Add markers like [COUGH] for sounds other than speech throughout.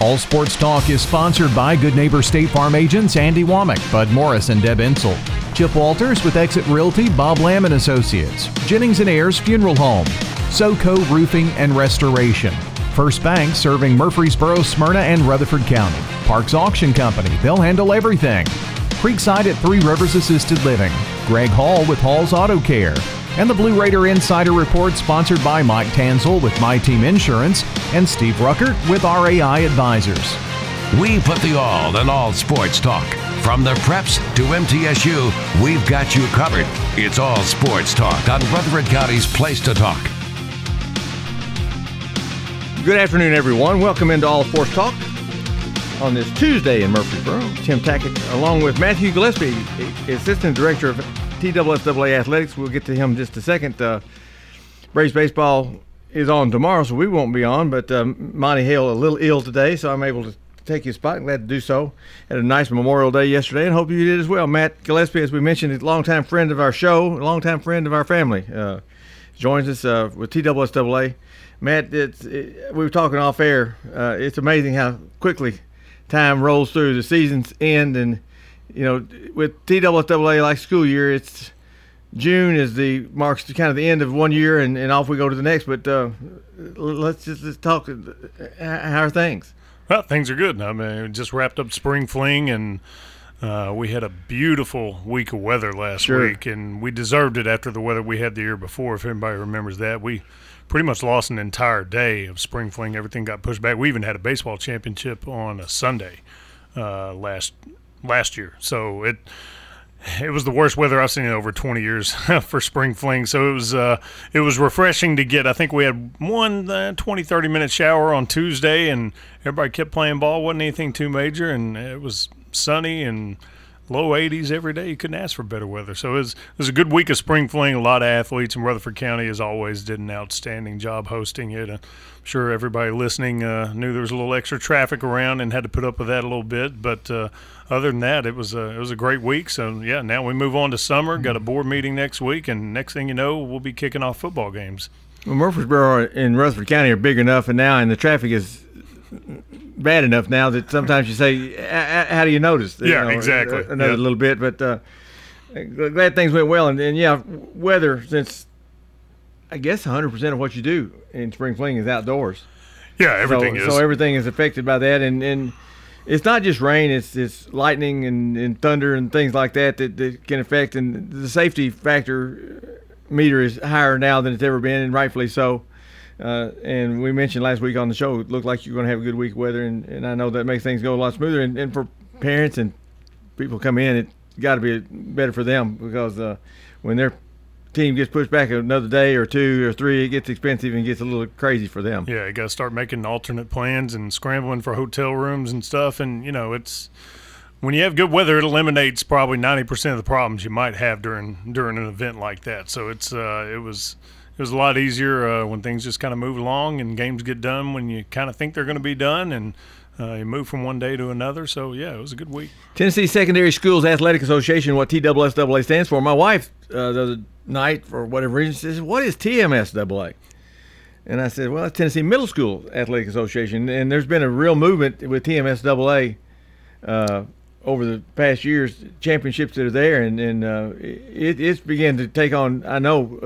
All Sports Talk is sponsored by Good Neighbor State Farm agents Andy Womack, Bud Morris, and Deb Insel. Chip Walters with Exit Realty, Bob Lamb and Associates. Jennings and Ayers Funeral Home. SoCo Roofing and Restoration. First Bank serving Murfreesboro, Smyrna, and Rutherford County. Parks Auction Company. They'll handle everything. Creekside at Three Rivers Assisted Living. Greg Hall with Hall's Auto Care. And the Blue Raider Insider Report sponsored by Mike Tanzel with My Team Insurance and Steve Ruckert with RAI Advisors. We put the all in all sports talk. From the preps to MTSU, we've got you covered. It's all sports talk on Rutherford County's Place to Talk. Good afternoon, everyone. Welcome into All Sports Talk on this Tuesday in Murfreesboro. Tim Tackett, along with Matthew Gillespie, Assistant Director of TSSAA Athletics. We'll get to him just a second. Uh, Braves baseball is on tomorrow, so we won't be on. But um, Monty Hale a little ill today, so I'm able to take his spot. Glad to do so. Had a nice Memorial Day yesterday, and hope you did as well. Matt Gillespie, as we mentioned, is a longtime friend of our show, a longtime friend of our family. Uh, joins us uh, with TSSAA. Matt, it's, it, we were talking off air. Uh, it's amazing how quickly time rolls through. The seasons end, and you know, with TSSAA like school year, it's June is the marks the, kind of the end of one year, and, and off we go to the next. But uh, let's just let's talk. Uh, how are things? Well, things are good. I mean, just wrapped up spring fling, and uh, we had a beautiful week of weather last Sure. week, and we deserved it after the weather we had the year before. If anybody remembers that, we pretty much lost an entire day of spring fling. Everything got pushed back. We even had a baseball championship on a Sunday uh, last last year, so it it was the worst weather I've seen in over 20 years [LAUGHS] for spring fling. So it was uh, it was refreshing to get. I think we had one uh, 20 30 minute shower on Tuesday, and everybody kept playing ball. wasn't anything too major, and it was sunny and low 80s every day. You couldn't ask for better weather. So it was, it was a good week of spring fling. A lot of athletes in Rutherford County, as always, did an outstanding job hosting it. I'm sure everybody listening uh, knew there was a little extra traffic around and had to put up with that a little bit. But uh, other than that, it was a, it was a great week. So yeah, now we move on to summer. Got a board meeting next week, and next thing you know, we'll be kicking off football games. Well, Murfreesboro and Rutherford County are big enough, and now and the traffic is bad enough now that sometimes you say, "A- a- "How do you notice?" You Yeah, exactly. Another Yeah. little bit, but uh, glad things went well, and, and yeah, weather since I guess 100 percent of what you do in spring fling is outdoors. Yeah, everything so, is. so everything is affected by that, and and it's not just rain; it's it's lightning and, and thunder and things like that, that that can affect. And the safety factor meter is higher now than it's ever been, and rightfully so. Uh, and we mentioned last week on the show, it looked like you're going to have a good week of weather, and, and I know that makes things go a lot smoother. And, and for parents and people come in, it's got to be better for them because uh, when their team gets pushed back another day or two or three, it gets expensive and gets a little crazy for them. Yeah, you got to start making alternate plans and scrambling for hotel rooms and stuff. And you know, it's when you have good weather, it eliminates probably ninety percent of the problems you might have during during an event like that. So it's uh, it was it was a lot easier uh, when things just kind of move along and games get done when you kind of think they're going to be done and. Uh, you move from one day to another, so yeah, it was a good week. Tennessee Secondary Schools Athletic Association, what TSSAA stands for. My wife uh, the other night, for whatever reason, says, "What is TMSAA?" And I said, "Well, it's Tennessee Middle School Athletic Association." And there's been a real movement with TMSAA uh, over the past years, championships that are there, and and uh, it, it's began to take on. I know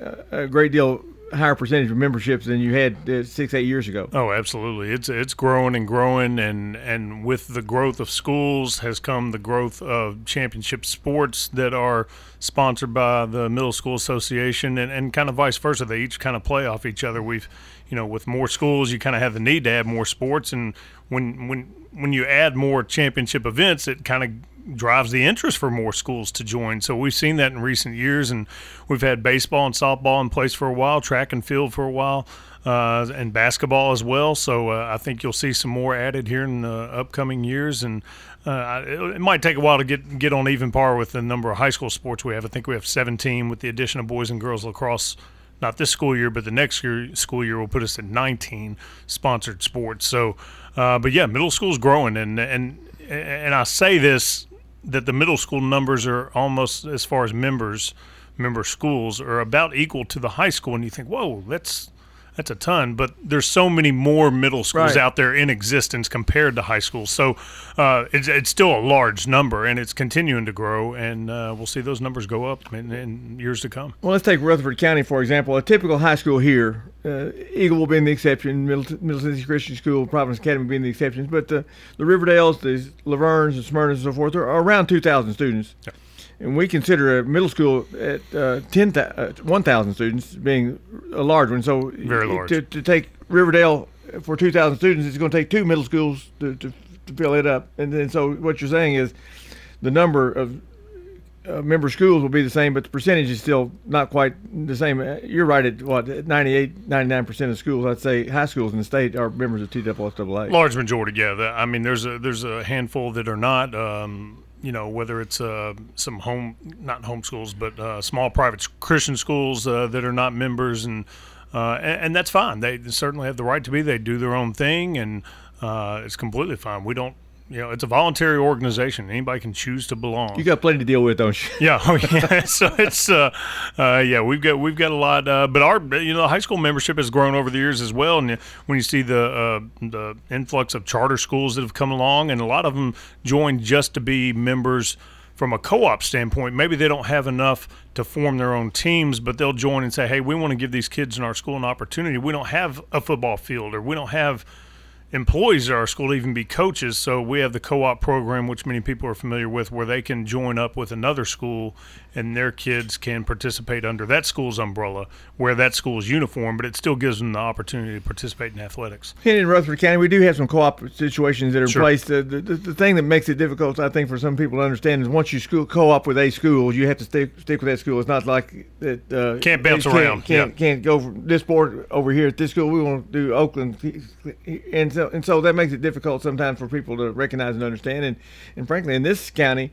uh, a great deal higher percentage of memberships than you had uh, six, eight years ago. Oh, absolutely. It's it's growing and growing, and and with the growth of schools has come the growth of championship sports that are sponsored by the Middle School Association, and, and kind of vice versa. They each kind of play off each other. We've, you know, with more schools, you kind of have the need to add more sports, and when when when you add more championship events, it kind of drives the interest for more schools to join. So we've seen that in recent years, and we've had baseball and softball in place for a while, track and field for a while, uh, and basketball as well. So uh, I think you'll see some more added here in the upcoming years, and uh, it, it, might take a while to get get on even par with the number of high school sports we have. I think we have 17 with the addition of boys and girls lacrosse. Not this school year, but the next year, school year will put us at 19 sponsored sports. So, uh, but yeah, middle school's growing, and and and I say this that the middle school numbers are almost as far as members member schools are about equal to the high school, and you think, whoa, that's that's a ton, but there's so many more middle schools right. out there in existence compared to high schools. So uh, it's, it's, still a large number, and it's continuing to grow, and uh, we'll see those numbers go up in, in, years to come. Well, let's take Rutherford County for example. A typical high school here, uh, Eagle will be the exception, Middle, Middle Tennessee Christian School, Providence Academy being the exceptions, but the, the Riverdales, the La Vergnes, the Smyrnas, and so forth are around 2,000 students. Yeah and we consider a middle school at uh, 10, uh, 1,000 students being a large one. So very large. To, to take Riverdale for 2,000 students, it's going to take two middle schools to, to, to, fill it up. And then so what you're saying is the number of uh, member schools will be the same, but the percentage is still not quite the same. Uh, you're right at what 98, 99 percent of schools. I'd say high schools in the state are members of TSSAA. Large majority, yeah. I mean, there's a there's a handful that are not. Um, you know, whether it's uh, some home, not homeschools, but uh, small private Christian schools uh, that are not members, and, uh, and, and that's fine. They certainly have the right to be. They do their own thing, and uh, it's completely fine. We don't you know, it's a voluntary organization. Anybody can choose to belong. You got plenty to deal with, don't you? yeah, oh, yeah. [LAUGHS] so it's uh, uh, yeah, we've got we've got a lot, uh, but our you know the high school membership has grown over the years as well. And when you see the uh, the influx of charter schools that have come along, and a lot of them join just to be members from a co-op standpoint, maybe they don't have enough to form their own teams, but they'll join and say, "Hey, we want to give these kids in our school an opportunity. We don't have a football field, or we don't have." Employees at our school to even be coaches. So we have the co-op program, which many people are familiar with, where they can join up with another school and their kids can participate under that school's umbrella, wear that school's uniform, but it still gives them the opportunity to participate in athletics. And in Rutherford County, we do have some co-op situations that are sure. in place. The, the, the, thing that makes it difficult, I think, for some people to understand is once you school co-op with a school, you have to stick stick with that school. It's not like that uh, can't bounce can't, around. Can't, yeah. can't go from this board over here at this school. We want to do Oakland, and so and so that makes it difficult sometimes for people to recognize and understand. And and frankly, in this county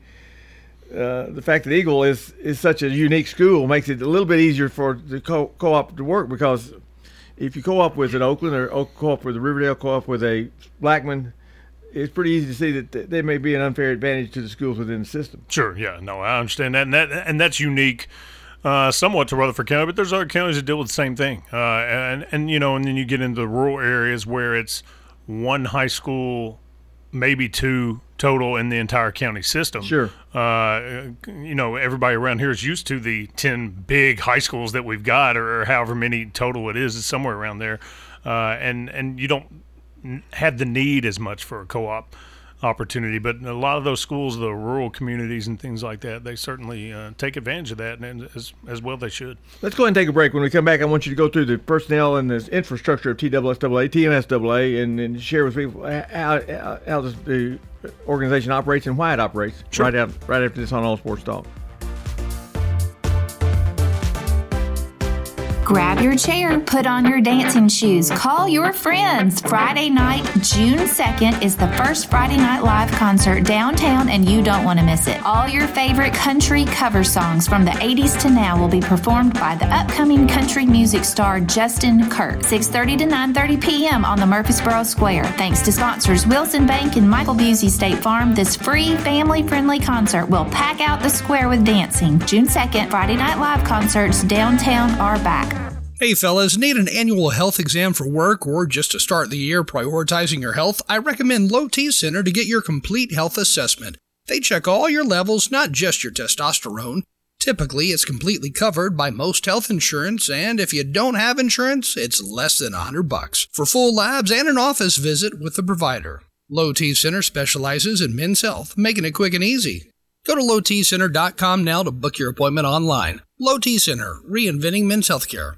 uh, the fact that Eagle is is such a unique school makes it a little bit easier for the co- co-op to work because if you co-op with an Oakland or co-op with a Riverdale, co-op with a Blackman, it's pretty easy to see that there may be an unfair advantage to the schools within the system. Sure, yeah, no, I understand that, and that and that's unique. Uh, somewhat to Rutherford County, but there's other counties that deal with the same thing. Uh, and and you know, and then you get into the rural areas where it's one high school, maybe two total in the entire county system. Sure. Uh, you know, everybody around here is used to the 10 big high schools that we've got, or, however many total it is, it's somewhere around there. Uh, and, and you don't have the need as much for a co op opportunity. But a lot of those schools, the rural communities and things like that, they certainly uh, take advantage of that, and as, as well they should. Let's go ahead and take a break. When we come back, I want you to go through the personnel and the infrastructure of TSSAA, TMSAA, and, and share with people how, how the organization operates and why it operates. Sure. Right, out, right after this on All Sports Talk. Grab your chair, put on your dancing shoes, call your friends. Friday night, June 2nd, is the first Friday Night Live concert downtown, and you don't want to miss it. All your favorite country cover songs from the 80s to now will be performed by the upcoming country music star Justin Kirk. 6:30 to 9:30 p.m. on the Murfreesboro Square. Thanks to sponsors Wilson Bank and Michael Busey State Farm, this free family-friendly concert will pack out the square with dancing. June 2nd, Friday Night Live concerts downtown are back. Hey fellas, need an annual health exam for work or just to start the year prioritizing your health? I recommend Low T Center to get your complete health assessment. They check all your levels, not just your testosterone. Typically, it's completely covered by most health insurance, and if you don't have insurance, it's less than 100 bucks for full labs and an office visit with the provider. Low T Center specializes in men's health, making it quick and easy. Go to lowtcenter.com now to book your appointment online. Low T Center, reinventing men's healthcare.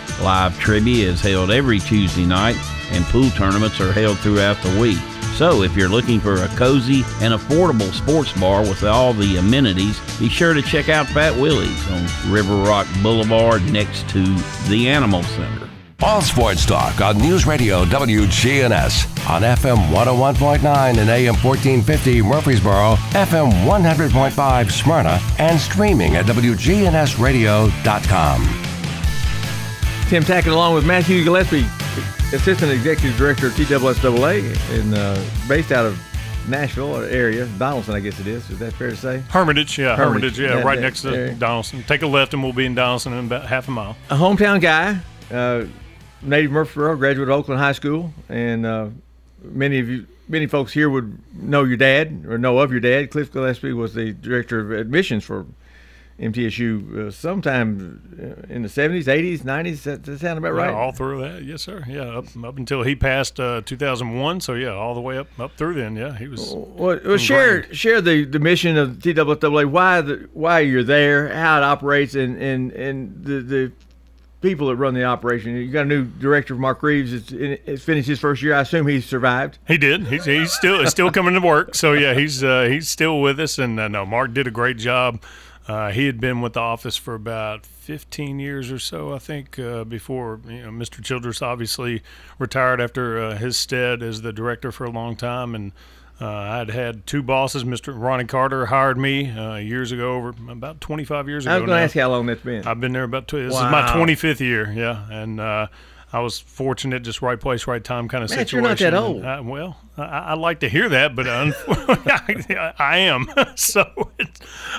Live trivia is held every Tuesday night, and pool tournaments are held throughout the week. So, if you're looking for a cozy and affordable sports bar with all the amenities, be sure to check out Fat Willie's on River Rock Boulevard next to the Animal Center. All Sports Talk on News Radio WGNS on FM 101.9 and AM 1450 Murfreesboro, FM 100.5 Smyrna, and streaming at WGNSradio.com. Tim Tackett along with Matthew Gillespie, Assistant Executive Director of TSSAA, and uh, based out of Nashville area, Donelson, I guess it is. Is that fair to say? Hermitage, yeah, Hermitage, Hermitage, yeah, yeah, right that next to area. Donelson. Take a left and we'll be in Donelson in about half a mile. A hometown guy, uh, native Murfreesboro, graduate of Oakland High School, and uh, many of you, many folks here would know your dad or know of your dad. Cliff Gillespie was the director of admissions for MTSU uh, sometime in the 70s, 80s, 90s. That, that sound about right? Yeah, all through that, yes, sir. Yeah, up, up until he passed uh, 2001. So yeah, all the way up up through then. Yeah, he was. Well, well share share the, the mission of TSSAA, why the why you're there, how it operates, and and, and the, the people that run the operation. You got a new director, Mark Reeves. It's, it's finished his first year. I assume he survived. He did. He's, he's still he's still coming to work. So yeah, he's uh, he's still with us. And uh, no, Mark did a great job. Uh, he had been with the office for about 15 years or so, I think, uh, before you know Mr. Childress obviously retired after uh, his stead as the director for a long time, and uh, I'd had two bosses. Mr. Ronnie Carter hired me uh, years ago, over about 25 years ago. I was going to ask you how long that's been. I've been there about tw- this Wow. is my 25th year, yeah, and uh, I was fortunate, just right place, right time kind of Matt, situation. you're not that old. uh, well, I, I like to hear that, but unfortunately, [LAUGHS] I, I am. [LAUGHS] so,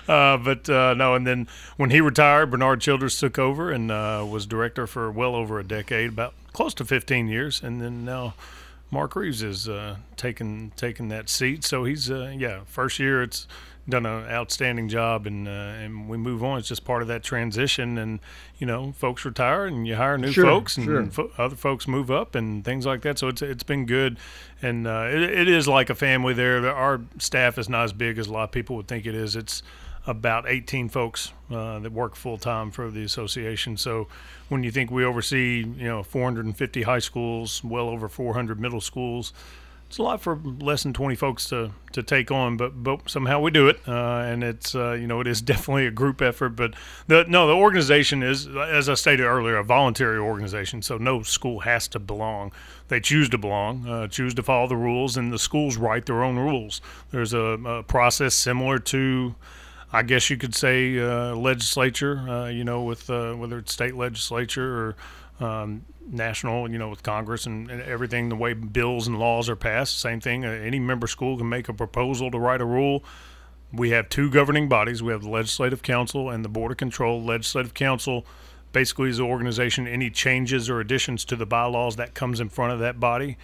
uh, but uh, no, and then when he retired, Bernard Childress took over and uh, was director for well over a decade, about close to 15 years, and then now. Mark Reeves is uh, taking taking that seat, so he's uh, yeah. First year, it's done an outstanding job, and uh, and we move on. It's just part of that transition, and you know, folks retire, and you hire new Sure, folks, and sure. fo- other folks move up, and things like that. So it's it's been good, and uh, it, it is like a family there. Our staff is not as big as a lot of people would think it is. It's about 18 folks uh, that work full time for the association. So when you think we oversee, you know, 450 high schools, well over 400 middle schools, it's a lot for less than 20 folks to, to take on, but but somehow we do it, uh, and it's uh, you know it is [LAUGHS] definitely a group effort. But the no, the organization is, as I stated earlier, a voluntary organization, so no school has to belong. They choose to belong, uh, choose to follow the rules, and the schools write their own rules. There's a, a process similar to. I guess you could say uh, legislature, uh, you know, with uh, whether it's state legislature or um, national, you know, with Congress and, and everything, the way bills and laws are passed. Same thing. Uh, any member school can make a proposal to write a rule. We have two governing bodies. We have the Legislative Council and the Board of Control. Legislative Council basically is the organization. Any changes or additions to the bylaws that comes in front of that body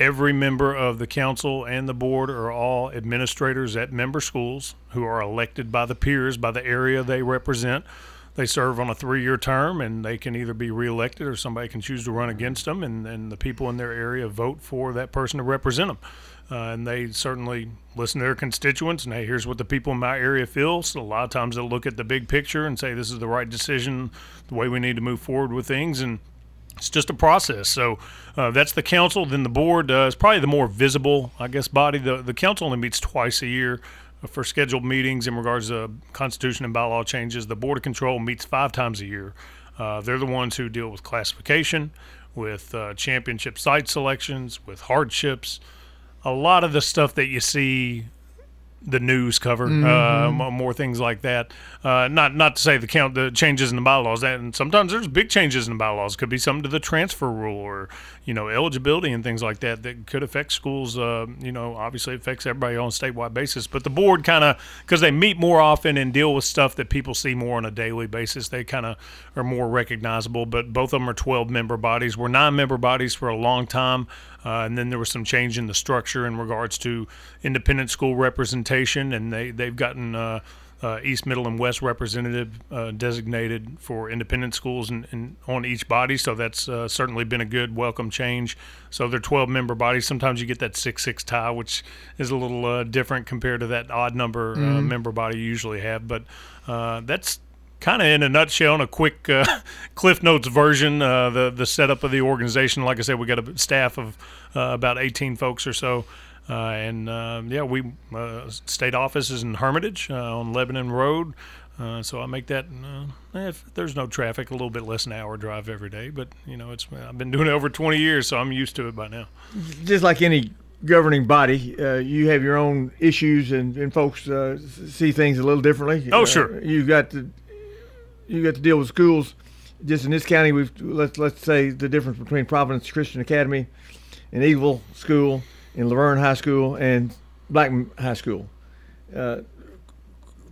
every member of the council and the board are all administrators at member schools who are elected by the peers by the area they represent. They serve on a three-year term, and they can either be reelected or somebody can choose to run against them, and, and the people in their area vote for that person to represent them. Uh, and they certainly listen to their constituents, and hey, here's what the people in my area feel. So a lot of times they'll look at the big picture and say this is the right decision, the way we need to move forward with things, and it's just a process. So uh, that's the council. Then the board uh, is probably the more visible, I guess, body. The the council only meets twice a year. For scheduled meetings in regards to constitution and bylaw changes. The Board of Control meets five times a year. Uh, they're the ones who deal with classification, with uh, championship site selections, with hardships, a lot of the stuff that you see the news cover, mm-hmm. uh, more things like that. Uh, not not to say the count the changes in the bylaws, and sometimes there's big changes in the bylaws. Could be something to the transfer rule or you know eligibility and things like that that could affect schools. Uh, you know, obviously affects everybody on a statewide basis. But the board kind of because they meet more often and deal with stuff that people see more on a daily basis, they kind of are more recognizable. But both of them are 12 member bodies. We're nine member bodies for a long time. Uh, and then there was some change in the structure in regards to independent school representation, and they they've gotten uh, uh, East, Middle, and West representative uh, designated for independent schools and, and, on each body. So that's uh, certainly been a good welcome change. So they're 12 member bodies. Sometimes you get that 6 6 tie, which is a little uh, different compared to that odd number mm-hmm. member body you usually have. But that's kind of in a nutshell, in a quick uh, [LAUGHS] Cliff Notes version, uh, the the setup of the organization. Like I said, we got a staff of uh, about 18 folks or so, uh, and um, yeah, we uh, state office is in Hermitage uh, on Lebanon Road. so I make that if there's no traffic, a little bit less than an hour drive every day. But you know, it's I've been doing it over 20 years, so I'm used to it by now. Just like any governing body, uh, you have your own issues, and, and folks uh, see things a little differently. Oh, sure. Uh, you've got to you got to deal with schools. Just in this county, we've let's let's say the difference between Providence Christian Academy, and Eagle School, and La Vergne High School, and Blackman High School. Uh,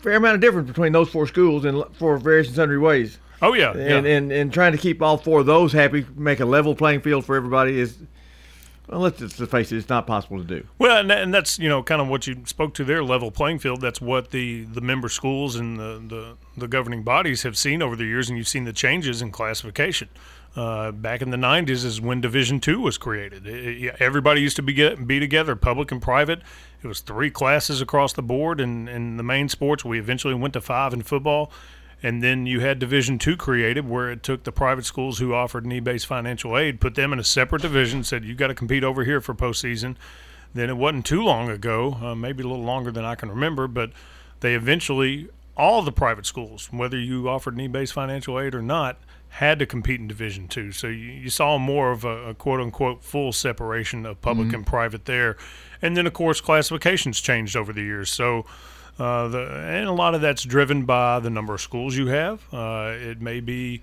fair amount of difference between those four schools in for various and sundry ways. Oh yeah, and, yeah. and and trying to keep all four of those happy, make a level playing field for everybody is well, let's just face it, it's not possible to do. Well, and, and that's you know kind of what you spoke to there, level playing field. That's what the, the member schools and the, the, the governing bodies have seen over the years, and you've seen the changes in classification. Uh, back in the 90s is when Division Two was created. It, it, everybody used to be get, be together, public and private. It was three classes across the board, and in the main sports, we eventually went to five in football and then you had Division Two created, where it took the private schools who offered need-based financial aid, put them in a separate division, said you've got to compete over here for postseason. Then it wasn't too long ago, uh, maybe a little longer than I can remember, but they eventually all the private schools, whether you offered need-based financial aid or not, had to compete in Division Two. So you, you, saw more of a, a, quote-unquote full separation of public mm-hmm. and private there, and then of course classifications changed over the years. So uh, the, and a lot of that's driven by the number of schools you have. Uh, it may be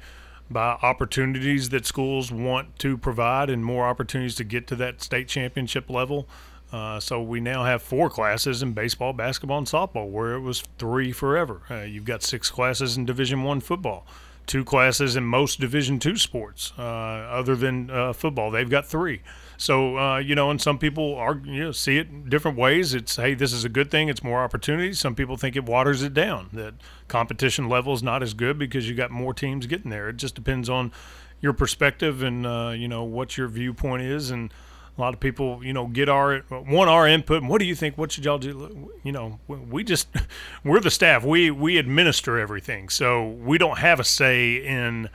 by opportunities that schools want to provide and more opportunities to get to that state championship level. Uh, so we now have four classes in baseball, basketball, and softball, where it was three forever. Uh, you've got six classes in Division One football, two classes in most Division Two sports, uh, other than uh, football. They've got three. So uh, you know, and some people are you know see it different ways. It's hey, this is a good thing. It's more opportunities. Some people think it waters it down. That competition level is not as good because you got more teams getting there. It just depends on your perspective and uh, you know what your viewpoint is and a lot of people you know get our want our input and what do you think what should y'all do you know we just [LAUGHS] we're the staff we we administer everything so we don't have a say in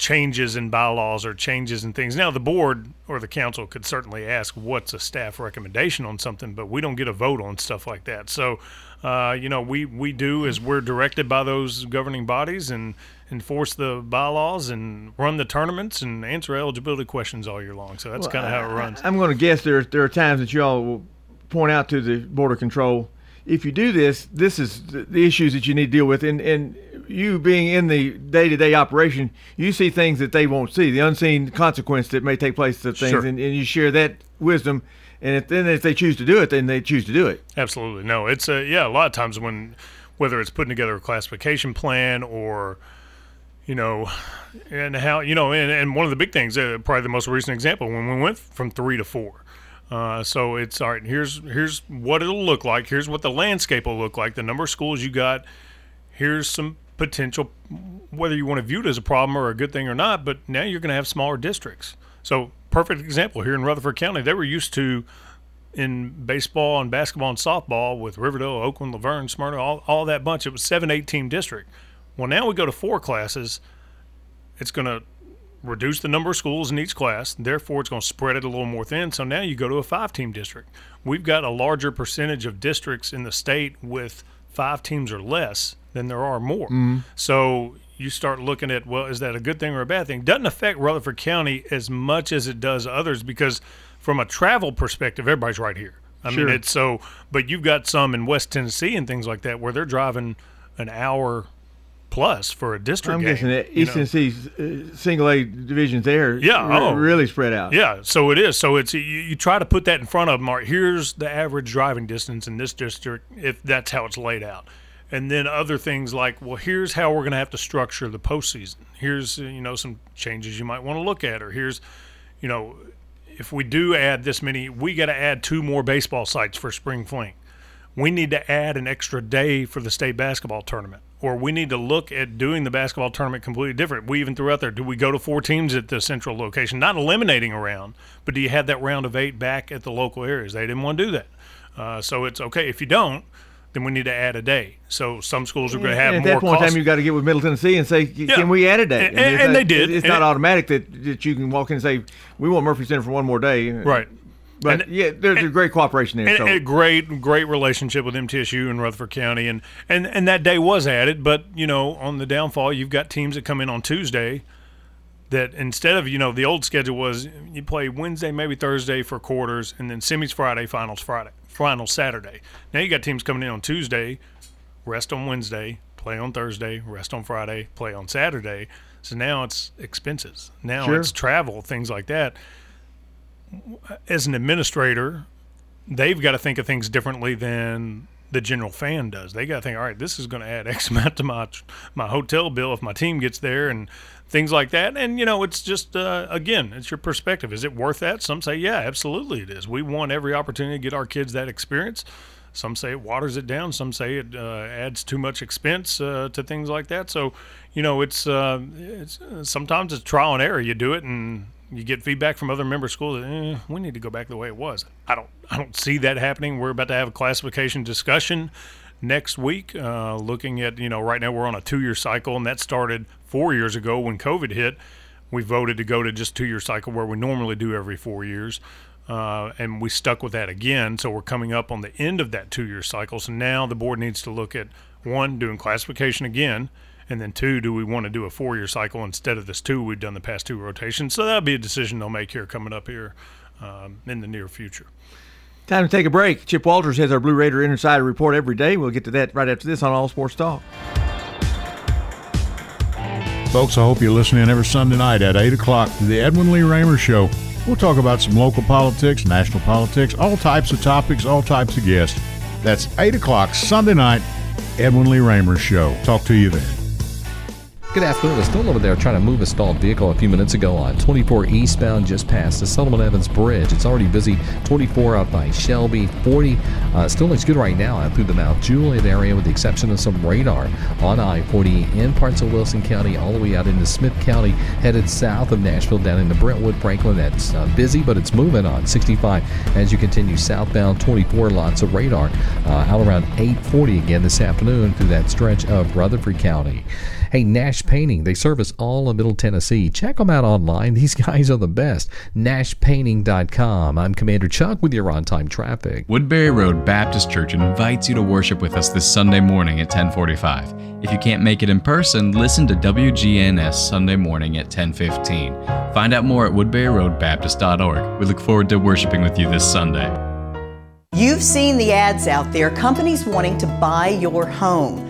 changes in bylaws or changes in things. Now, the board or the council could certainly ask what's a staff recommendation on something, but we don't get a vote on stuff like that. So, uh, you know, we, we do as we're directed by those governing bodies and enforce the bylaws and run the tournaments and answer eligibility questions all year long. So that's well, kind of how it runs. I, am going to guess there, there are times that you all will point out to the border Control if you do this, this is the issues that you need to deal with. And, and you being in the day-to-day operation, you see things that they won't see, the unseen consequence that may take place to things, sure. and, and, you share that wisdom. And if, then if they choose to do it, then they choose to do it. Absolutely, no. It's a yeah. A lot of times when whether it's putting together a classification plan or you know, and how you know, and, and one of the big things, uh, probably the most recent example, when we went from three to four. Uh, so it's all right. Here's here's what it'll look like. Here's what the landscape will look like. The number of schools you got. Here's some potential, whether you want to view it as a problem or a good thing or not, but now you're going to have smaller districts. So, perfect example here in Rutherford County, they were used to in baseball and basketball and softball with Riverdale, Oakland, La Vergne, Smyrna, all, all that bunch. It was seven, eight team district. Well, now we go to four classes. It's going to reduce the number of schools in each class. Therefore, it's going to spread it a little more thin. So now you go to a five team district. We've got a larger percentage of districts in the state with five teams or less than there are more. Mm-hmm. So you start looking at, well, is that a good thing or a bad thing? Doesn't affect Rutherford County as much as it does others because from a travel perspective, everybody's right here. I Sure. mean, it's so, but you've got some in West Tennessee and things like that where they're driving an hour plus for a district I'm game. guessing that East. Tennessee's uh, single A divisions there Yeah, re- oh. really spread out. Yeah, so it is. So it's you, you try to put that in front of them. All right, here's the average driving distance in this district if that's how it's laid out, and then other things like, well, here's how we're going to have to structure the postseason. Here's uh, you know some changes you might want to look at, or here's, you know, if we do add this many, we got to add two more baseball sites for spring fling. We need to add an extra day for the state basketball tournament, or we need to look at doing the basketball tournament completely different. We even threw out there: do we go to four teams at the central location, not eliminating a round, but do you have that round of eight back at the local areas? They didn't want to do that, uh, so it's okay if you don't. Then we need to add a day. So some schools are going to have and at more that point in cost- time, you've got to get with Middle Tennessee and say, "Can Yeah. we add a day?" And- I mean, and not- they did. It's And not it- automatic that, that you can walk in and say, "We want Murphy Center for one more day." right. But And- yeah, there's a great cooperation there. and, so and a great great relationship with MTSU and Rutherford County and, and and that day was added but you know on the downfall you've got teams that come in on Tuesday that instead of you know the old schedule was you play Wednesday maybe Thursday for quarters and then semis Friday finals Friday finals Saturday. Now you got teams coming in on Tuesday rest on Wednesday play on Thursday rest on Friday play on Saturday. So now it's expenses. Now Sure. it's travel things like that. As an administrator they've got to think of things differently than the general fan does. They got to think, all right, this is going to add [LAUGHS] X amount to my my hotel bill if my team gets there and things like that. And you know, it's just uh, again, it's your perspective. Is it worth that? Some say, yeah, absolutely it is. We want every opportunity to get our kids that experience. Some say it waters it down. Some say it uh, adds too much expense uh, to things like that. So, you know, it's uh, it's sometimes it's trial and error. You do it and you get feedback from other member schools. Eh, we need to go back the way it was. I don't I don't see that happening. We're about to have a classification discussion next week, uh, looking at you know right now we're on a two year cycle, and that started four years ago when COVID hit. We voted to go to just two year cycle where we normally do every four years. Uh, and we stuck with that again. So we're coming up on the end of that two year cycle. So now the board needs to look at one, doing classification again, and then two, do we want to do a four year cycle instead of this two we've done the past two rotations? So that'll be a decision they'll make here coming up here um, in the near future. time to take a break. Chip Walters has our Blue Raider Insider Report every day. We'll get to that right after this on All Sports Talk. Folks, I hope you're listening every Sunday night at 8 o'clock to the Edwin Lee Raymer Show. We'll talk about some local politics, national politics, all types of topics, all types of guests. That's 8 o'clock Sunday night, Edwin Lee Raymer Show. Talk to you then. Good afternoon. It's still over there trying to move a stalled vehicle a few minutes ago on 24 eastbound just past the Silliman Evans Bridge. It's already busy. 24 out by Shelby. 40 uh, still looks good right now out through the Mount Juliet area with the exception of some radar on I-40 in parts of Wilson County all the way out into Smith County headed south of Nashville down into Brentwood, Franklin. That's uh, busy, but it's moving on 65 as you continue southbound. 24 lots of radar uh, out around 840 again this afternoon through that stretch of Rutherford County. Hey, Nash Painting, they service all of Middle Tennessee. Check them out online. [LAUGHS] These guys are the best. NashPainting.com. I'm Commander Chuck with your on time traffic. Woodbury Road Baptist Church invites you to worship with us this Sunday morning at 1045. If you can't make it in person, listen to WGNS Sunday morning at 1015. Find out more at woodburyroadbaptist.org. We look forward to worshiping with you this Sunday. You've seen the ads out there, companies wanting to buy your home.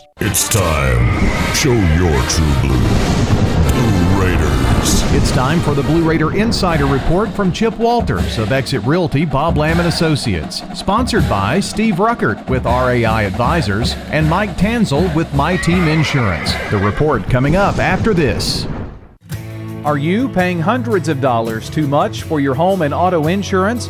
It's time. Show your true blue. Blue Raiders. It's time for the Blue Raider Insider Report from Chip Walters of Exit Realty Bob Lamb and Associates. Sponsored by Steve Ruckert with RAI Advisors and Mike Tanzel with My Team Insurance. The report coming up after this. Are you paying hundreds of dollars too much for your home and auto insurance?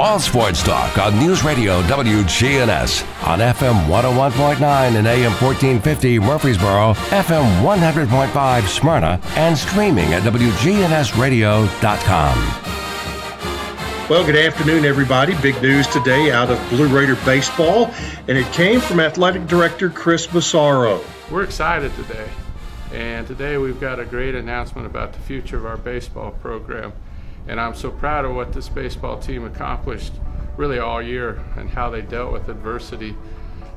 All sports talk on News Radio WGNS on FM 101.9 and AM 1450 Murfreesboro, FM 100.5 Smyrna, and streaming at WGNSradio.com. Well, good afternoon, everybody. Big news today out of Blue Raider Baseball, and it came from Athletic Director Chris Massaro. We're excited today, and today we've got a great announcement about the future of our baseball program. And I'm so proud of what this baseball team accomplished really all year and how they dealt with adversity,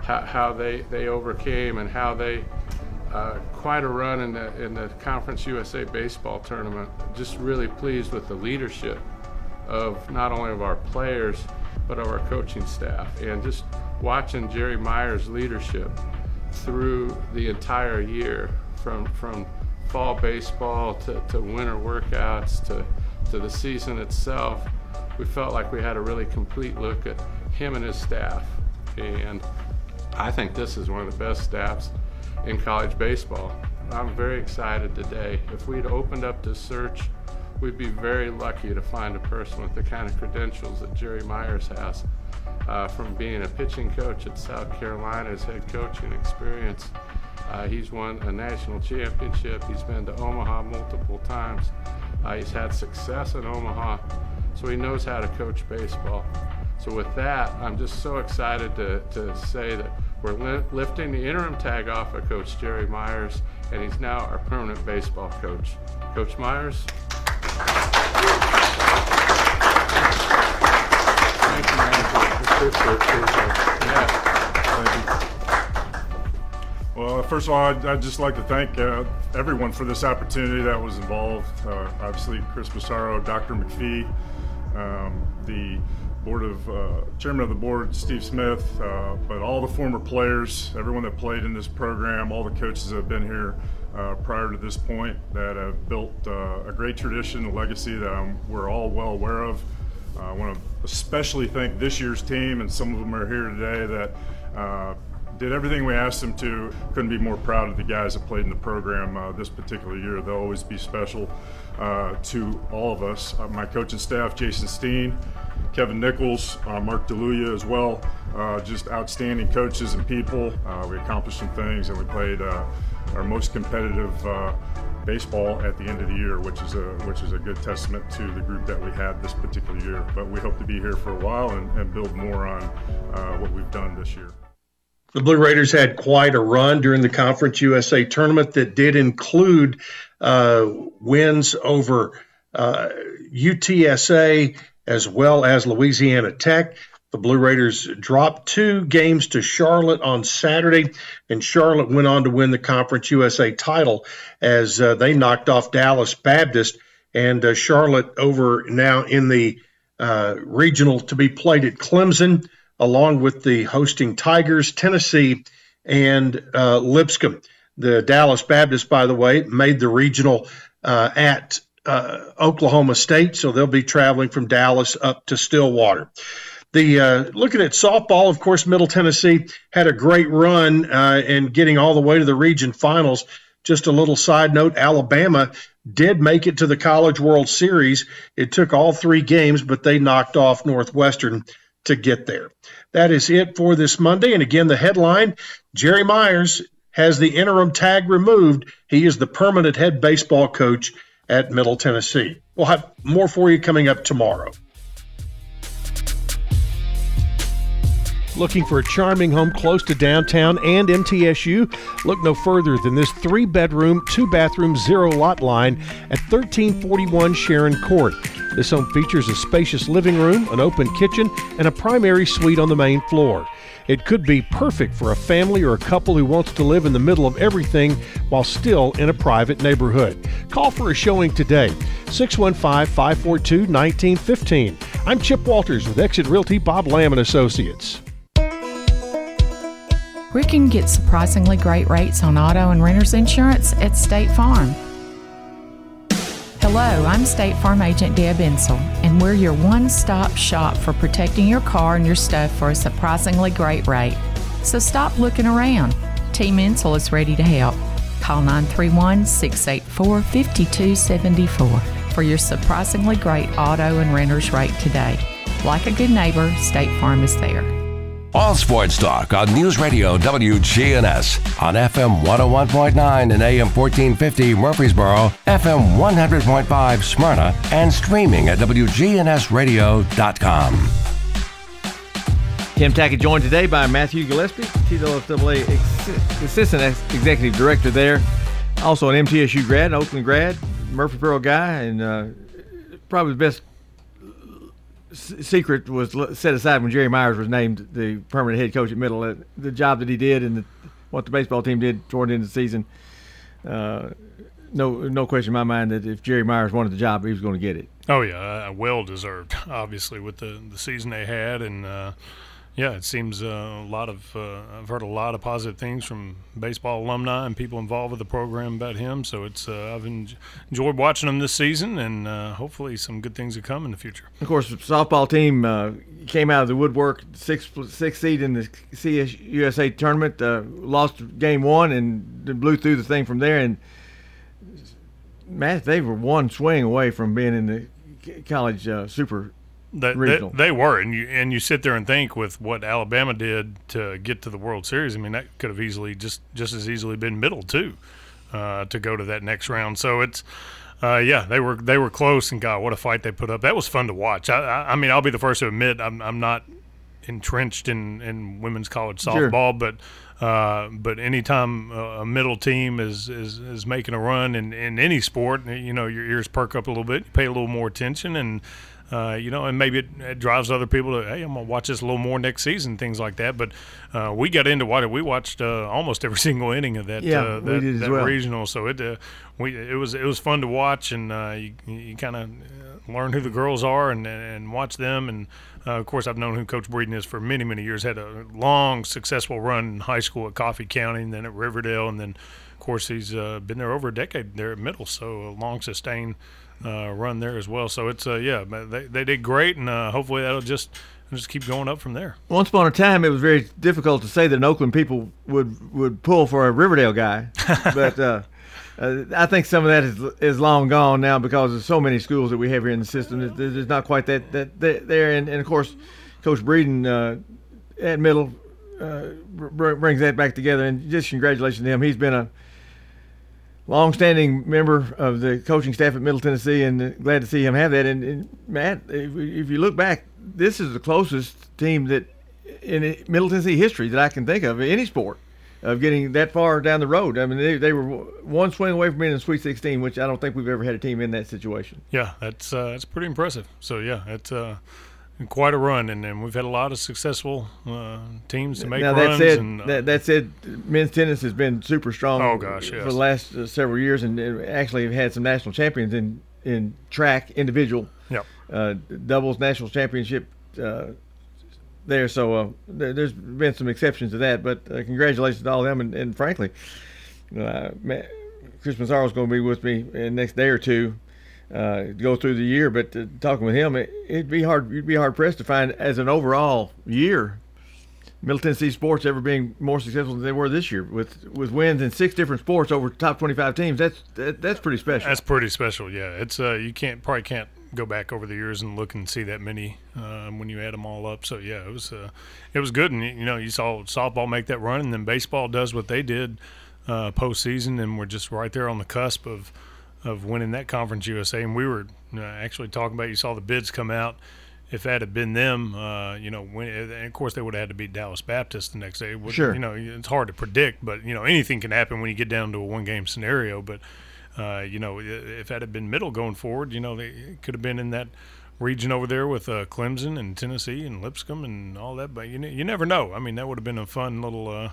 how, how they, they overcame, and how they uh, quite a run in the in the Conference USA baseball tournament. Just really pleased with the leadership of not only of our players but of our coaching staff, and just watching Jerry Meyers' leadership through the entire year, from from fall baseball to, to winter workouts to to the season itself. We felt like we had a really complete look at him and his staff, and I think this is one of the best staffs in college baseball. I'm very excited today. If we'd opened up this search, we'd be very lucky to find a person with the kind of credentials that Jerry Meyers has. Uh, from being a pitching coach at South Carolina, his head coaching experience. Uh, he's won a national championship. He's been to Omaha multiple times. Uh, he's had success in Omaha, so he knows how to coach baseball. So with that, I'm just so excited to, to say that we're li- lifting the interim tag off of Coach Jerry Meyers, and he's now our permanent baseball coach. Coach Meyers. Thank you, Well, first of all, I'd, I'd just like to thank uh, everyone for this opportunity that was involved. Uh, obviously, Chris Massaro, Dr. McPhee, um, the board of uh, chairman of the board, Steve Smith, uh, but all the former players, everyone that played in this program, all the coaches that have been here uh, prior to this point that have built uh, a great tradition, a legacy that I'm, we're all well aware of. I want to especially thank this year's team, and some of them are here today that did everything we asked them to. Couldn't be more proud of the guys that played in the program uh, this particular year. They'll always be special uh, to all of us. Uh, my coaching staff, Jason Steen, Kevin Nichols, uh, Mark DeLuya as well. Uh, just outstanding coaches and people. Uh, we accomplished some things and we played our most competitive baseball at the end of the year, which is a which is a good testament to the group that we had this particular year. But we hope to be here for a while and, and build more on what we've done this year. The Blue Raiders had quite a run during the Conference USA tournament that did include uh, wins over uh, UTSA as well as Louisiana Tech. The Blue Raiders dropped two games to Charlotte on Saturday, and Charlotte went on to win the Conference USA title as uh, they knocked off Dallas Baptist. And uh, Charlotte over now in the uh, regional to be played at Clemson, along with the hosting Tigers, Tennessee, and uh, Lipscomb. The Dallas Baptist, by the way, made the regional uh, at uh, Oklahoma State, so they'll be traveling from Dallas up to Stillwater. The uh, looking at softball, of course, Middle Tennessee had a great run uh, and getting all the way to the region finals. Just a little side note: Alabama did make it to the College World Series. It took all three games, but they knocked off Northwestern to get there. That is it for this Monday. And again, the headline: Jerry Meyers has the interim tag removed. He is the permanent head baseball coach at Middle Tennessee. We'll have more for you coming up tomorrow. Looking for a charming home close to downtown and MTSU? Look no further than this three bedroom, two bathroom, zero lot line at 1341 Sharon Court. This home features a spacious living room, an open kitchen, and a primary suite on the main floor. It could be perfect for a family or a couple who wants to live in the middle of everything while still in a private neighborhood. Call for a showing today, 615 542 1915. I'm Chip Walters with Exit Realty Bob Lamb and Associates. We can get surprisingly great rates on auto and renter's insurance at State Farm. Hello, I'm State Farm Agent Deb Insel, and we're your one stop shop for protecting your car and your stuff for a surprisingly great rate. So stop looking around. Team Insel is ready to help. Call 931 684 5274 for your surprisingly great auto and renter's rate today. Like a good neighbor, State Farm is there. All Sports Talk on News Radio WGNS on FM 101.9 and AM 1450 Murfreesboro, FM 100.5 Smyrna, and streaming at WGNSradio.com. Tim Tackett joined today by Matthew Gillespie, TWFAA Assistant Executive Director there. Also an MTSU grad, an Oakland grad, Murfreesboro guy, and uh, probably the best secret was set aside when Jerry Meyers was named the permanent head coach at Middle. Uh, the job that he did and the, what the baseball team did toward the end of the season, uh, no no question in my mind that if Jerry Meyers wanted the job, he was going to get it. Oh yeah, well deserved, obviously with the the season they had and. Uh, yeah, it seems uh, a lot of uh, I've heard a lot of positive things from baseball alumni and people involved with the program about him. So it's uh, I've en- enjoyed watching him this season, and uh, hopefully some good things will come in the future. Of course, the softball team uh, came out of the woodwork, six six seed in the C-USA tournament, lost game one and blew through the thing from there. And Matt, they were one swing away from being in the college super they, they, they, were, and you and you sit there and think with what Alabama did to get to the World Series. I mean, that could have easily just just as easily been middle too, uh, to go to that next round. So it's. Uh, yeah, they were they were close, and God, what a fight they put up! That was fun to watch. I, I, I mean, I'll be the first to admit I'm I'm not entrenched in, in women's college softball, sure. but uh, but anytime a middle team is, is, is making a run in, in any sport, you know your ears perk up a little bit, you pay a little more attention, and uh, you know, and maybe it, it, drives other people to, hey, I'm gonna watch this a little more next season, things like that. But uh, we got into what we watched uh, almost every [LAUGHS] single inning of that yeah, uh, that, that well. regional. So it uh, we it was it was fun to watch, and uh, you you kind of learn who the girls are and and watch them. And of course, I've known who Coach Breeden is for many many years. Had a long successful run in high school at Coffee County, and then at Riverdale, and then of course he's been there over a decade there at Middle. So a long sustained uh, run there as well. So it's uh, yeah, they, they did great, and uh, hopefully that'll just just keep going up from there. Once upon a time, it was very difficult to say that an Oakland people would would pull for a Riverdale guy, [LAUGHS] but. Uh, uh, I think some of that is is long gone now because there's so many schools that we have here in the system. There's not quite that that, that there, and, and of course, Coach Breeden uh, at Middle uh, brings that back together. And just congratulations to him. He's been a longstanding member of the coaching staff at Middle Tennessee, and glad to see him have that. And, and Matt, if, if, you look back, this is the closest team that in Middle Tennessee history that I can think of any sport of getting that far down the road. I mean, they, they were one swing away from being in the Sweet 16, which I don't think we've ever had a team in that situation. Yeah, that's uh, that's pretty impressive. So yeah, it's uh, quite a run, and, and we've had a lot of successful uh, teams to make now, runs. That said, and, uh, that, that said, men's tennis has been super strong. Oh, gosh, yes. for the last uh, several years, and uh, actually have had some national champions in in track individual. Yep. Uh, doubles national championship uh, there. So uh, there, has been some exceptions to that, but uh, congratulations to all of them. And, and frankly, uh, Chris Massaro is going to be with me in the next day or two. Uh, go through the year, but uh, talking with him, it, would be hard. You'd be hard pressed to find as an overall year, Middle Tennessee sports ever being more successful than they were this year with with wins in six different sports over top twenty five teams. That's that, that's pretty special. That's pretty special. Yeah, it's uh, you can't probably can't go back over the years and look and see that many um, when you add them all up. So yeah, it was uh, it was good, and you know you saw softball make that run, and then baseball does what they did uh, postseason, and we're just right there on the cusp of of winning that conference USA. And we were uh, actually talking about you saw the bids come out. If that had been them, uh, you know, when, and of course they would have had to beat Dallas Baptist the next day. Sure. You know, it's hard to predict, but you know anything can happen when you get down to a one-game scenario. But uh, you know, if that had been middle going forward, you know, they could have been in that region over there with uh, Clemson and Tennessee and Lipscomb and all that. But you you never know. I mean, that would have been a fun little uh,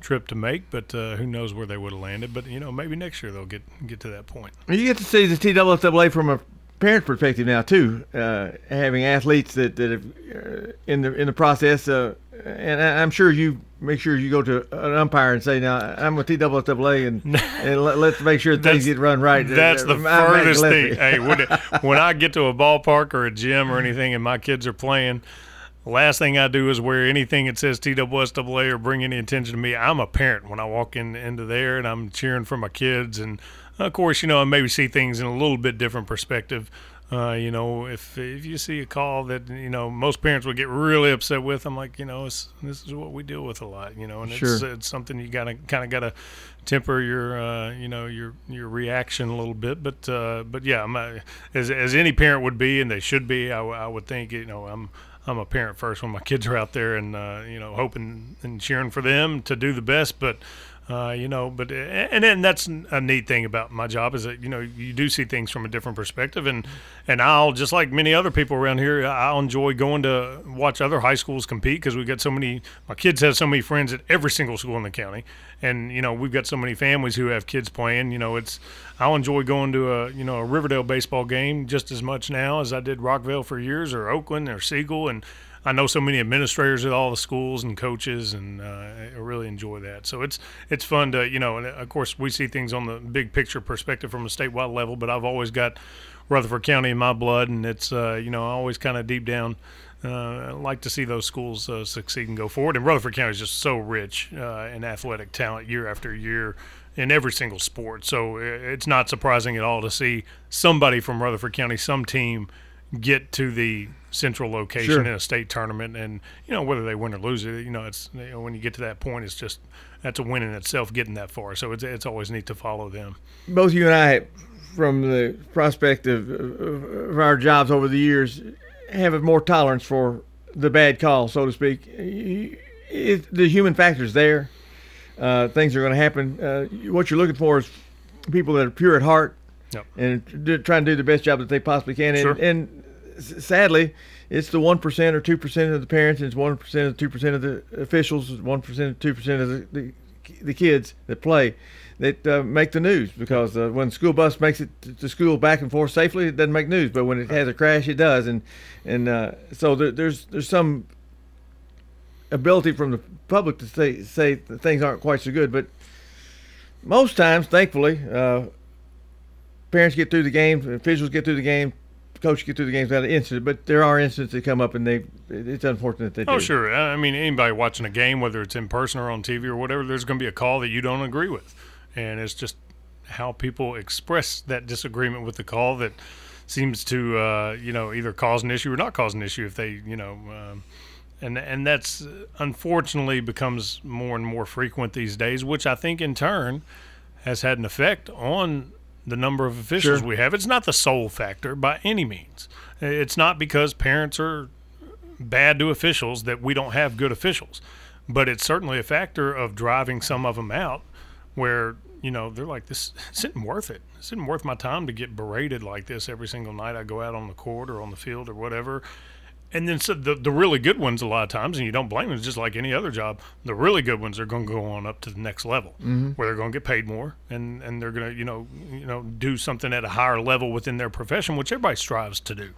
trip to make, but uh, who knows where they would have landed. But you know, maybe next year they'll get get to that point. You get to see the TWSAA from a parent perspective now too, uh, having athletes that that have uh, in the in the process. Uh, and I, am sure you make sure you go to an umpire and say, "Now I'm with TWSAA, and [LAUGHS] and let, us make sure things get run right." That's the I'm furthest thing. hey, when, it, when I get to a ballpark or a gym or anything, and my kids are playing, last thing I do is wear anything that says TWSAA or bring any attention to me. I'm a parent when I walk in into there, and I'm cheering for my kids, and of course, you know, I maybe see things in a little bit different perspective. Uh, you know, if if you see a call that you know most parents would get really upset with, I'm like, you know, this is what we deal with a lot, you know, and sure. it's it's something you gotta kind of gotta temper your uh, you know your your reaction a little bit, but uh, but yeah, I'm a, as as any parent would be, and they should be, I, I would think, you know, I'm I'm a parent first when my kids are out there and uh, you know hoping and cheering for them to do the best, but uh, you know, but and then that's a neat thing about my job is that you know you do see things from a different perspective, and and I'll just like many other people around here, I'll enjoy going to watch other high schools compete because we got so many. My kids have so many friends at every single school in the county, and you know we've got so many families who have kids playing. You know, it's I'll enjoy going to a you know a Riverdale baseball game just as much now as I did Rockvale for years, or Oakland, or Siegel, and I know so many administrators at all the schools and coaches, and uh, I really enjoy that. So it's it's fun to you know, and of course we see things on the big picture perspective from a statewide level, but I've always got Rutherford County in my blood, and it's uh, you know I always kind of deep down. Uh, like to see those schools uh, succeed and go forward. And Rutherford County is just so rich uh, in athletic talent year after year in every single sport. So uh, it's not surprising at all to see somebody from Rutherford County, some team, get to the central location sure. in a state tournament, and you know whether they win or lose it, you know it's you know, when you get to that point, it's just that's a win in itself getting that far. So it's it's always neat to follow them. Both you and I, from the prospect of, of our jobs over the years, have a more tolerance for the bad call, so to speak. It, the human factor is there. Uh, things are going to happen. Uh, what you're looking for is people that are pure at heart yep. and do, try and do the best job that they possibly can. And, sure. and sadly, it's the one percent or two percent of the parents, and it's one percent or two percent of the officials, one percent or two percent of the, the, the kids that play that uh, make the news because uh, when school bus makes it to school back and forth safely, it doesn't make news. But when it has a crash, it does, and and uh, so there, there's there's some ability from the public to say say things aren't quite so good, but most times, thankfully, uh, parents get through the game, officials get through the game, coach get through the games without an incident, but there are incidents that come up, and they it's unfortunate that oh do. sure I mean anybody watching a game whether it's in person or on TV or whatever there's going to be a call that you don't agree with and it's just how people express that disagreement with the call that seems to uh, you know either cause an issue or not cause an issue if they you know um, and and that's unfortunately becomes more and more frequent these days which I think in turn has had an effect on the number of officials Sure. we have. It's not the sole factor by any means. It's not because parents are bad to officials that we don't have good officials, but it's certainly a factor of driving some of them out where you know they're like [LAUGHS] this isn't worth it. This isn't worth my time to get berated like this every single night I go out on the court or on the field or whatever. And then so the the really good ones a lot of times, and you don't blame them. It's just like any other job. The really good ones are going to go on up to the next level, Mhm. where they're going to get paid more, and, and they're going to you know you know do something at a higher level within their profession, which everybody strives to do.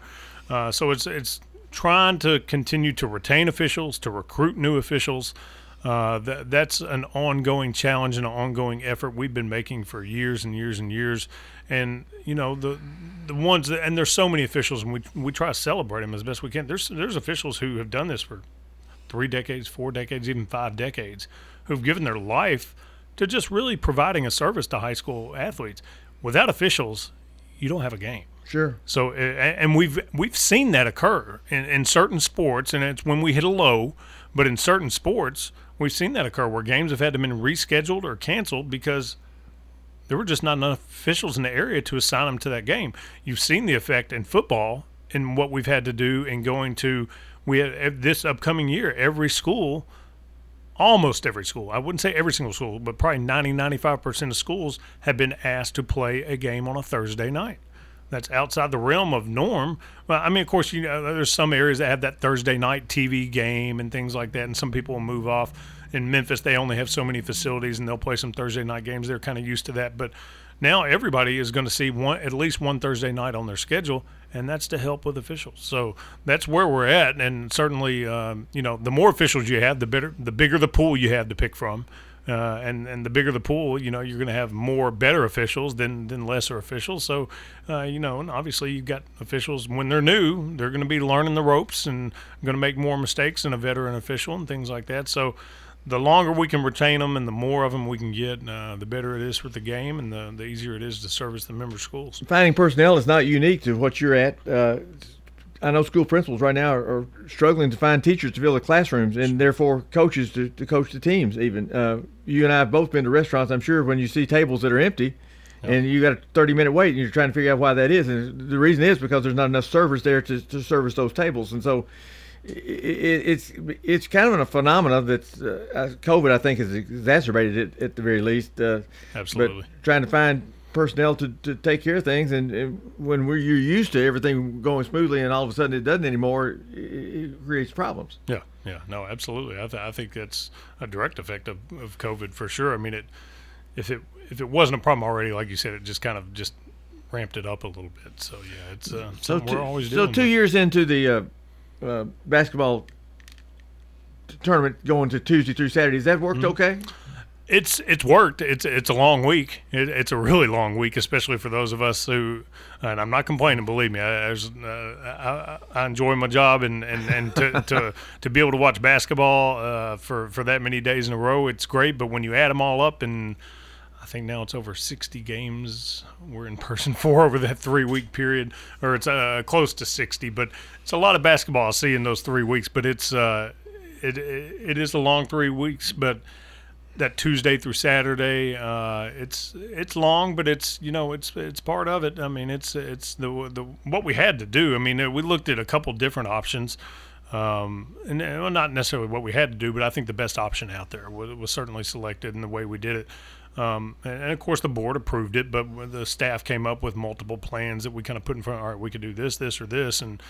Uh, so it's it's trying to continue to retain officials, to recruit new officials. Uh, that that's an ongoing challenge and an ongoing effort we've been making for years and years and years. And you know the the ones that and there's so many officials, and we we try to celebrate them as best we can. There's there's officials who have done this for three decades, four decades, even five decades, who've given their life to just really providing a service to high school athletes. Without officials, you don't have a game. Sure. So, and we've we've seen that occur in, in certain sports, and it's when we hit a low. But in certain sports, we've seen that occur where games have had to been rescheduled or canceled because there were just not enough officials in the area to assign them to that game. You've seen the effect in football and what we've had to do in going to we this upcoming year every school almost every school i wouldn't say every single school but probably 90 95% of schools have been asked to play a game on a thursday night that's outside the realm of norm. Well, I mean, of course, you know, there's some areas that have that Thursday night TV game and things like that, and some people will move off. In Memphis, they only have so many facilities, and they'll play some Thursday night games. They're kind of used to that, but now everybody is going to see one at least one Thursday night on their schedule, and that's to help with officials. So that's where we're at, and certainly, um, you know, the more officials you have, the better, the bigger the pool you have to pick from. Uh, and and the bigger the pool, you know, you're going to have more better officials than than lesser officials. So, uh, you know, and obviously you've got officials when they're new, they're going to be learning the ropes and going to make more mistakes than a veteran official and things like that. So, the longer we can retain them and the more of them we can get, uh, the better it is for the game and the, the easier it is to service the member schools. Finding personnel is not unique to what you're at. Uh, I know school principals right now are, are, struggling to find teachers to fill the classrooms and therefore coaches to, to coach the teams. Even uh, you and I have both been to restaurants. I'm sure when you see tables that are empty, and you got a 30 minute wait, and you're trying to figure out why that is, and the reason is because there's not enough servers there to, to service those tables, and so it's it's kind of a phenomenon that uh, COVID I think has exacerbated it at the very least. Uh, Absolutely, but trying to find personnel to, to take care of things and, and when we're you're used to everything going smoothly and all of a sudden it doesn't anymore it, it creates problems. Yeah yeah no absolutely. I, th- I think that's a direct effect of, of covid for sure. I mean it if it if it wasn't a problem already like you said it just kind of just ramped it up a little bit. So yeah it's uh, so two, we're always so dealing two years into the uh, basketball tournament going to tuesday through saturday has that worked Mhm. okay it's it's worked. It's it's a long week. It, it's a really long week, especially for those of us who. And I'm not complaining. Believe me, I, I, uh, I, I enjoy my job, and and and to [LAUGHS] to, to be able to watch basketball uh, for for that many days in a row, it's great. But when you add them all up, and think now it's over 60 games we're in person [LAUGHS] for over that three week period, or it's uh, close to 60. But it's a lot of basketball I see in those three weeks. But it's uh, it, it it is a long three weeks, but that Tuesday through Saturday. Uh, it's it's long, but it's you know it's it's part of it. I mean, it's it's the the what we had to do. I mean, we looked at a couple different options, um, and well, not necessarily what we had to do, but I think the best option out there was, was certainly selected in the way we did it. Um, and, and of course, the board approved it, but the staff came up with multiple plans that we kind of put in front. All right, we could do this, this, or this, and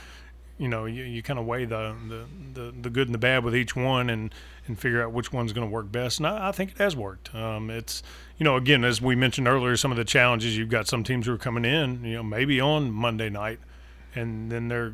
you know, you, you kind of weigh the, the, the, the, good and the bad with each one and, and figure out which one's going to work best. And I, I, think it has worked. Um, it's, you know, again, as we mentioned earlier, some of the challenges you've got some teams who are coming in, you know, maybe on Monday night and then they're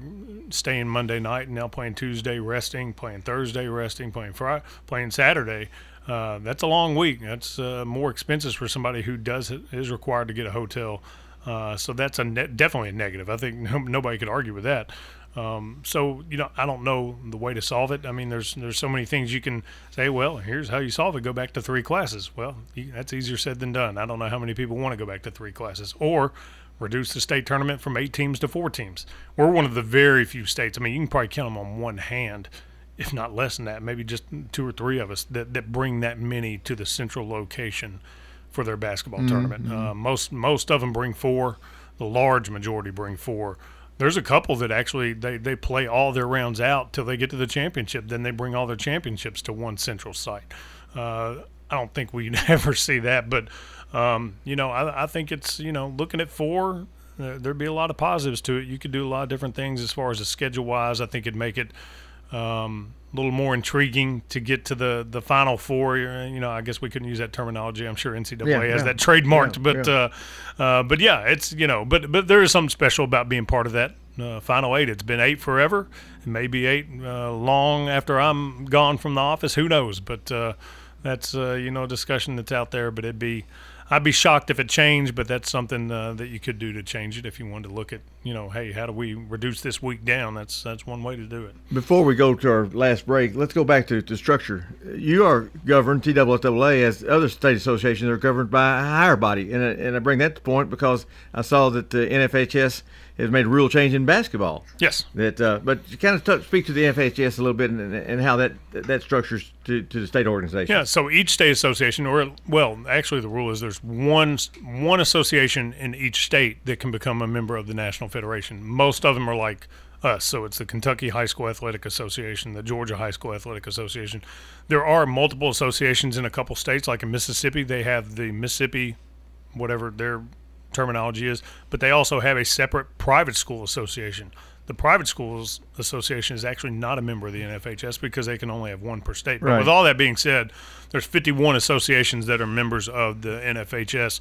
staying Monday night and now playing Tuesday, resting, playing Thursday, resting, playing Friday, playing Saturday. Uh, that's a long week. That's uh, more expenses for somebody who does is required to get a hotel. Uh, so that's a ne- definitely a negative. I think [LAUGHS] no, nobody could argue with that. Um, so you know, I don't know the way to solve it. I mean, there's there's so many things you can say. Well, here's how you solve it. Go back to three classes. Well, that's easier said than done. I don't know how many people want to go back to three classes or reduce the state tournament from eight teams to four teams. We're one of the very few states. I mean, you can probably count them on one hand, if not less than that. Maybe just two or three of us that that bring that many to the central location for their basketball Mm-hmm. tournament. Uh, most most of them bring four. The large majority bring four. there's a couple that actually they, they play all their rounds out till they get to the championship. Then they bring all their championships to one central site. Uh, I don't think we [LAUGHS] ever see that, but um, you know, I, I think it's you know looking at four, uh, there'd be a lot of positives to it. You could do a lot of different things as far as the schedule wise. I think it'd make it um, a little more intriguing to get to the the final four. You know, I guess we couldn't use that terminology. I'm sure NCAA Yeah, has yeah. that trademarked, Yeah, but yeah. Uh, uh, but yeah, it's you know, but but there is something special about being part of that uh, final eight. It's been eight forever. It may eight uh, long after I'm gone from the office. Who knows? But uh, that's uh, you know a discussion that's out there. But it'd be I'd be shocked if it changed. But that's something uh, that you could do to change it if you wanted to look at you know, hey, how do we reduce this week down? That's that's one way to do it. Before we go to our last break, let's go back to, to structure. You are governed, TWSAA, as other state associations are governed by a higher body. And and I bring that to point because I saw that the NFHS has made a real change in basketball. Yes. That, uh, but you kind of speak to the NFHS a little bit and, and how that that structures to, to the state organization. Yeah, so each state association, or well, actually, the rule is there's one one association in each state that can become a member of the national federation. Most of them are like us, so it's the Kentucky High School Athletic Association, the Georgia High School Athletic Association. There are multiple associations in a couple states, like in Mississippi, they have the Mississippi, whatever their terminology is, but they also have a separate private school association. The private schools association is actually not a member of the NFHS because they can only have one per state. But Right. with all that being said, there's 51 associations that are members of the NFHS,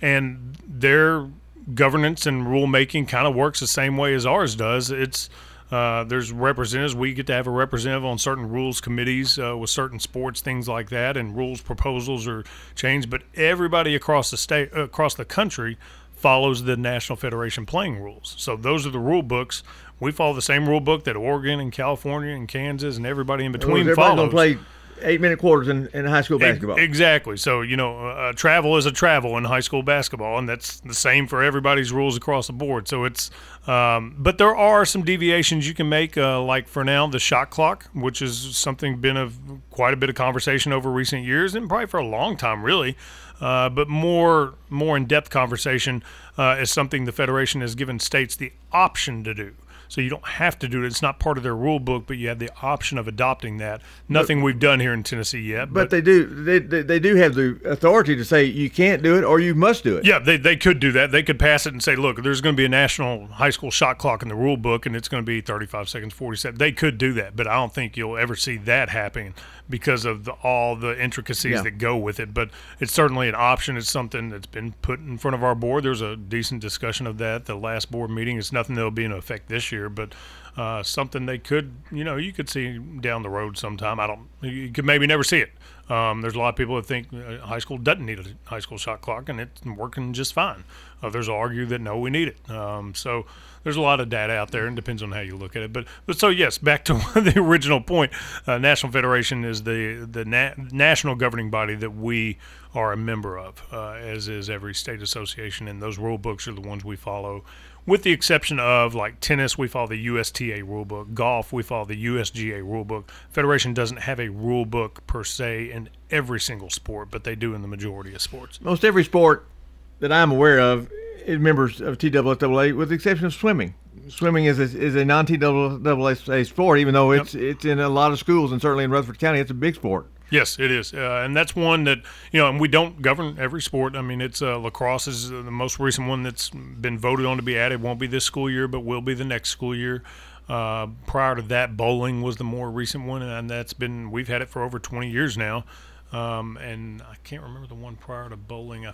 and their governance and rulemaking kind of works the same way as ours does. It's uh, there's representatives. We get to have a representative on certain rules committees uh, with certain sports, things like that, and rules proposals are changed. But everybody across the state, uh, across the country, follows the National Federation playing rules. So those are the rule books. We follow the same rule book that Oregon and California and Kansas and everybody in between Everybody's follows. play eight minute quarters in, in high school basketball. Exactly. So you know, uh, travel is a travel in high school basketball, and that's the same for everybody's rules across the board. So it's, um, but there are some deviations you can make, uh, like for now the shot clock, which is something been of quite a bit of conversation over recent years, and probably for a long time, really. Uh, but more more in depth conversation uh, is something the federation has given states the option to do. So you don't have to do it. It's not part of their rule book, but you have the option of adopting that. Nothing we've done here in Tennessee yet. But they do they, they, they do have the authority to say you can't do it or you must do it. Yeah, they, they could do that. They could pass it and say, look, there's going to be a national high school shot clock in the rule book, and it's going to be 35 seconds, 40 seconds. They could do that, but I don't think you'll ever see that happen because of the, all the intricacies Yeah. that go with it. But it's certainly an option. It's something that's been put in front of our board. There's a decent discussion of that. The last board meeting. It's nothing that'll be in effect this year, but uh, something they could, you know, you could see down the road sometime. I don't. You could maybe never see it. Um, there's a lot of people that think uh, high school doesn't need a high school shot clock, and it's working just fine. Others argue that no, we need it. Um, so there's a lot of data out there, and depends on how you look at it. But but so yes, back to [LAUGHS] the original point. Uh, National Federation is the the na- national governing body that we are a member of, uh, as is every state association, and those rule books are the ones we follow. With the exception of like tennis, we follow the USTA rulebook. Golf, we follow the USGA rulebook. Federation doesn't have a rulebook per se in every single sport, but they do in the majority of sports. Most every sport that I'm aware of is members of TWSAA, with the exception of swimming. Swimming is a, is a non TWSAA sport, even though it's it's in a lot of schools and certainly in Rutherford County, it's a big sport. Yes, it is, uh, and that's one that you know. And we don't govern every sport. I mean, it's uh, lacrosse is the most recent one that's been voted on to be added. Won't be this school year, but will be the next school year. Uh, prior to that, bowling was the more recent one, and that's been we've had it for over 20 years now. Um, and I can't remember the one prior to bowling. I,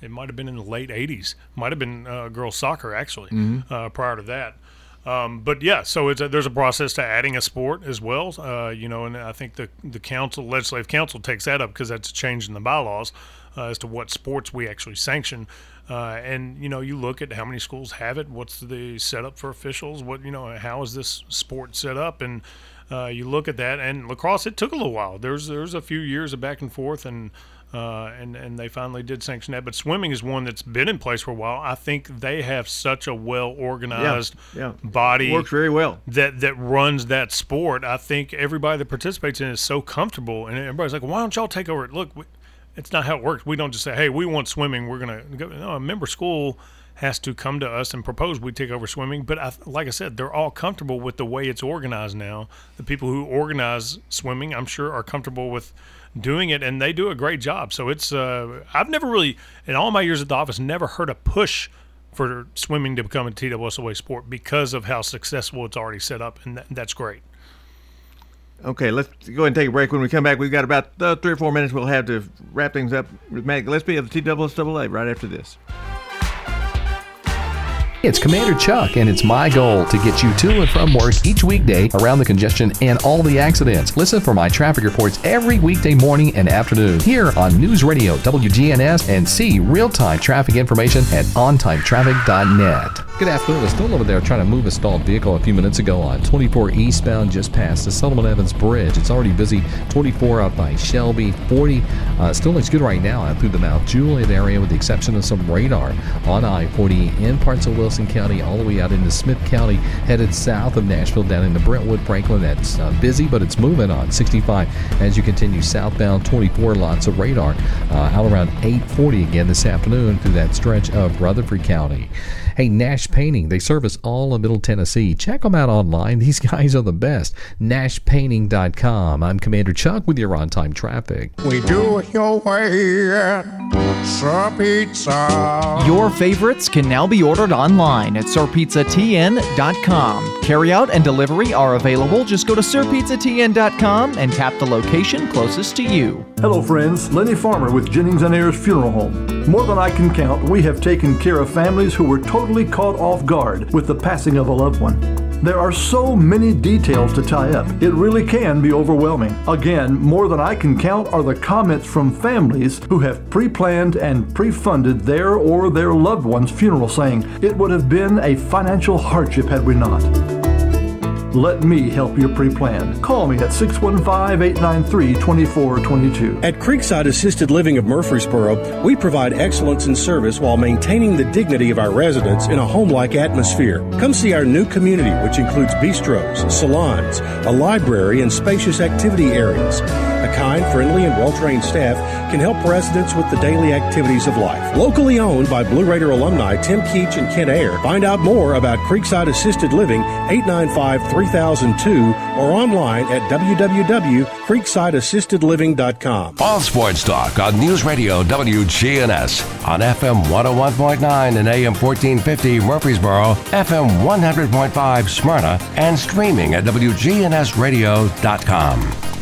it might have been in the late 80s. Might have been uh, girls soccer actually. Mhm. Uh, prior to that. Um, but yeah, so a, there's a process to adding a sport as well. Uh, you know, and I think the the council, legislative council, takes that up because that's a change in the bylaws uh, as to what sports we actually sanction. Uh, and you know, you look at how many schools have it. What's the setup for officials? What you know, how is this sport set up? And uh, you look at that. And lacrosse, it took a little while. There's there's a few years of back and forth and. Uh, and and they finally did sanction that, but swimming is one that's been in place for a while. I think they have such a well organized yeah. body Works very well. that that runs that sport. I think everybody that participates in it is so comfortable, and everybody's like, "Why don't y'all take over? Look, we, it's not how it works. We don't just say, "Hey, we want swimming. We're gonna go." No, a member school has to come to us and propose we take over swimming. But I, like I said, they're all comfortable with the way it's organized now. The people who organize swimming, I'm sure, are comfortable with doing it, and they do a great job. So it's uh, I've never really, in all my years at the office, never heard a push for swimming to become a TWSOA sport because of how successful it's already set up, and that, that's great. Okay, let's go ahead and take a break. When we come back, we've got about uh, three or four minutes. We'll have to wrap things up with Matt Gillespie of the TWSAA right after this. It's Commander Chuck, and it's my goal to get you to and from work each weekday around the congestion and all the accidents. Listen for my traffic reports every weekday morning and afternoon here on News Radio WGNS and see real time traffic information at ontimetraffic.net. Good afternoon. A still over there trying to move a stalled vehicle a few minutes ago on 24 eastbound just past the Silliman Evans Bridge. It's already busy. 24 out by Shelby. 40 uh, still looks good right now out through the Mount Juliet area with the exception of some radar on I-40 in parts of Wilson County all the way out into Smith County headed south of Nashville down into Brentwood, Franklin. That's uh, busy, but it's moving on 65 as you continue southbound. 24 lots of radar uh, out around 840 again this afternoon through that stretch of Rutherford County. Hey, Nash Painting, they service all of Middle Tennessee. Check them out online. [LAUGHS] These guys are the best. NashPainting.com. I'm Commander Chuck with your on time traffic. We do it your way at Sir Pizza. Your favorites can now be ordered online at sirpizzatn.com. Carry out and delivery are available. Just go to sirpizzatn.com and tap the location closest to you. Hello, friends. Lenny Farmer with Jennings and Ayers Funeral Home. More than I can count, we have taken care of families who were totally caught off guard with the passing of a loved one. There are so many details to tie up, it really can be overwhelming. Again, more than I can count are the comments from families who have pre planned and pre funded their or their loved one's funeral, saying, It would have been a financial hardship had we not. Let me help you pre plan. Call me at 615 893 2422. At Creekside Assisted Living of Murfreesboro, we provide excellence in service while maintaining the dignity of our residents in a home like atmosphere. Come see our new community, which includes bistros, salons, a library, and spacious activity areas. A kind, friendly, and well trained staff can help residents with the daily activities of life. Locally owned by Blue Raider alumni Tim Keach and Kent Ayer. Find out more about Creekside Assisted Living 895 3002 or online at www.creeksideassistedliving.com. All sports talk on News Radio WGNS on FM 101.9 and AM 1450 Murfreesboro, FM 100.5 Smyrna, and streaming at WGNSradio.com.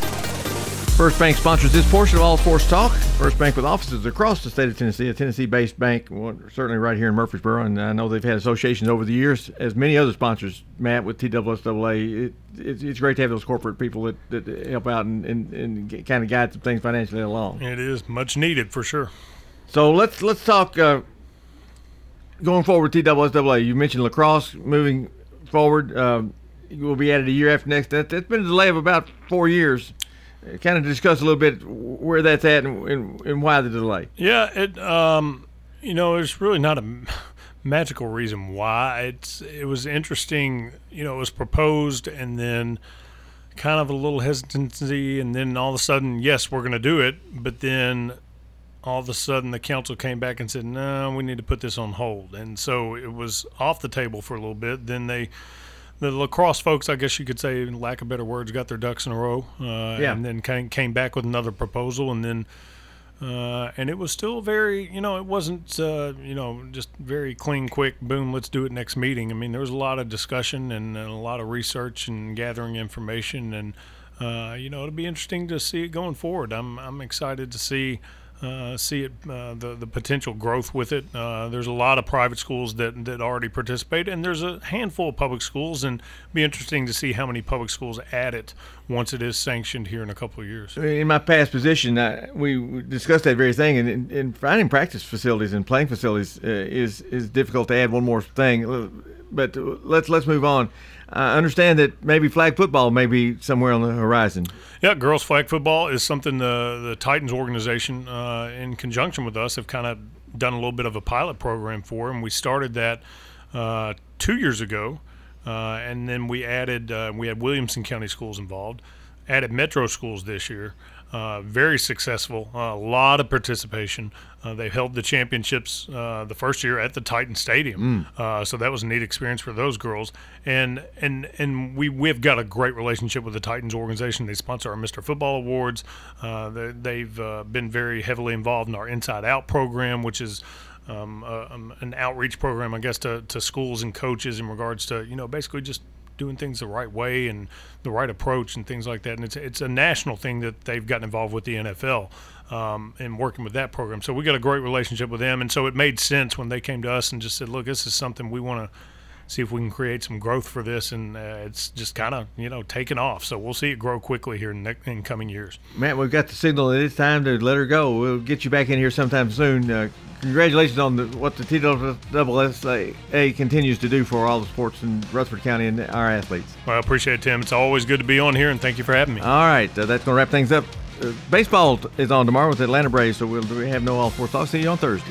First Bank sponsors this portion of All Sports Talk. First Bank with offices across the state of Tennessee, a Tennessee-based bank, well, certainly right here in Murfreesboro, and I know they've had associations over the years, as many other sponsors. Matt with TWSAA, it, it, it's great to have those corporate people that, that help out and, and, and kind of guide some things financially along. It is much needed for sure. So let's let's talk uh, going forward. with TWSAA, you mentioned lacrosse moving forward. Um, will be added a year after next. That, that's been a delay of about four years kind of discuss a little bit where that's at and, and, and why the delay. Yeah, it um, you know, it's really not a [LAUGHS] magical reason why. It's it was interesting. You know, it was proposed and then kind of a little hesitancy, and then all of a sudden, yes, we're going to do it. But then all of a sudden, the council came back and said, no, we need to put this on hold, and so it was off the table for a little bit. Then they the lacrosse folks, I guess you could say, in lack of better words, got their ducks in a row, uh, yeah. and then came came back with another proposal, and then uh, and it was still very, you know, it wasn't, uh, you know, just very clean, quick, boom, let's do it next meeting. I mean, there was a lot of discussion and, and a lot of research and gathering information, and uh, you know, it'll be interesting to see it going forward. I'm I'm excited to see uh, see it uh, the the potential growth with it. Uh, there's a lot of private schools that that already participate, and there's a handful of public schools, and be interesting to see how many public schools add it once it is sanctioned here in a couple of years. In my past position, uh, we discussed that very thing, and, and finding practice facilities and playing facilities uh, is is difficult to add one more thing. But let's let's move on. I understand that maybe flag football may be somewhere on the horizon. Yeah, girls flag football is something the the Titans organization, uh, in conjunction with us, have kind of done a little bit of a pilot program for, and we started that uh, two years ago, uh, and then we added uh, we had Williamson County schools involved, added Metro schools this year. Uh, very successful, a lot of participation. Uh, they held the championships uh, the first year at the Titan Stadium, Mm. uh, so that was a neat experience for those girls. And and and we we've got a great relationship with the Titans organization. They sponsor our Mr. Football Awards. Uh, they, they've uh, been very heavily involved in our Inside Out program, which is um, uh, um, an outreach program, I guess, to, to schools and coaches in regards to you know basically just doing things the right way and the right approach and things like that. And it's it's a national thing that they've gotten involved with the NFL um, and working with that program. So we got a great relationship with them, and so it made sense when they came to us and just said, "Look, this is something we want to." See if we can create some growth for this, and uh, it's just kind of you know taking off. So we'll see it grow quickly here in, ne- in coming years. Matt, we've got the signal that it's time to let her go. We'll get you back in here sometime soon. Uh, congratulations on the, what the TWSA continues to do for all the sports in Rutherford County and our athletes. Well, I appreciate it, Tim. It's always good to be on here, and thank you for having me. All right, uh, that's going to wrap things up. Uh, baseball is on tomorrow with the Atlanta Braves, so we'll we have no all four talk. See you on Thursday.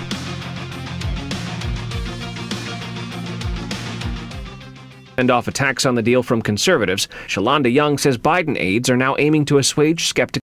Send off attacks on the deal from conservatives. Shalanda Young says Biden aides are now aiming to assuage skeptics.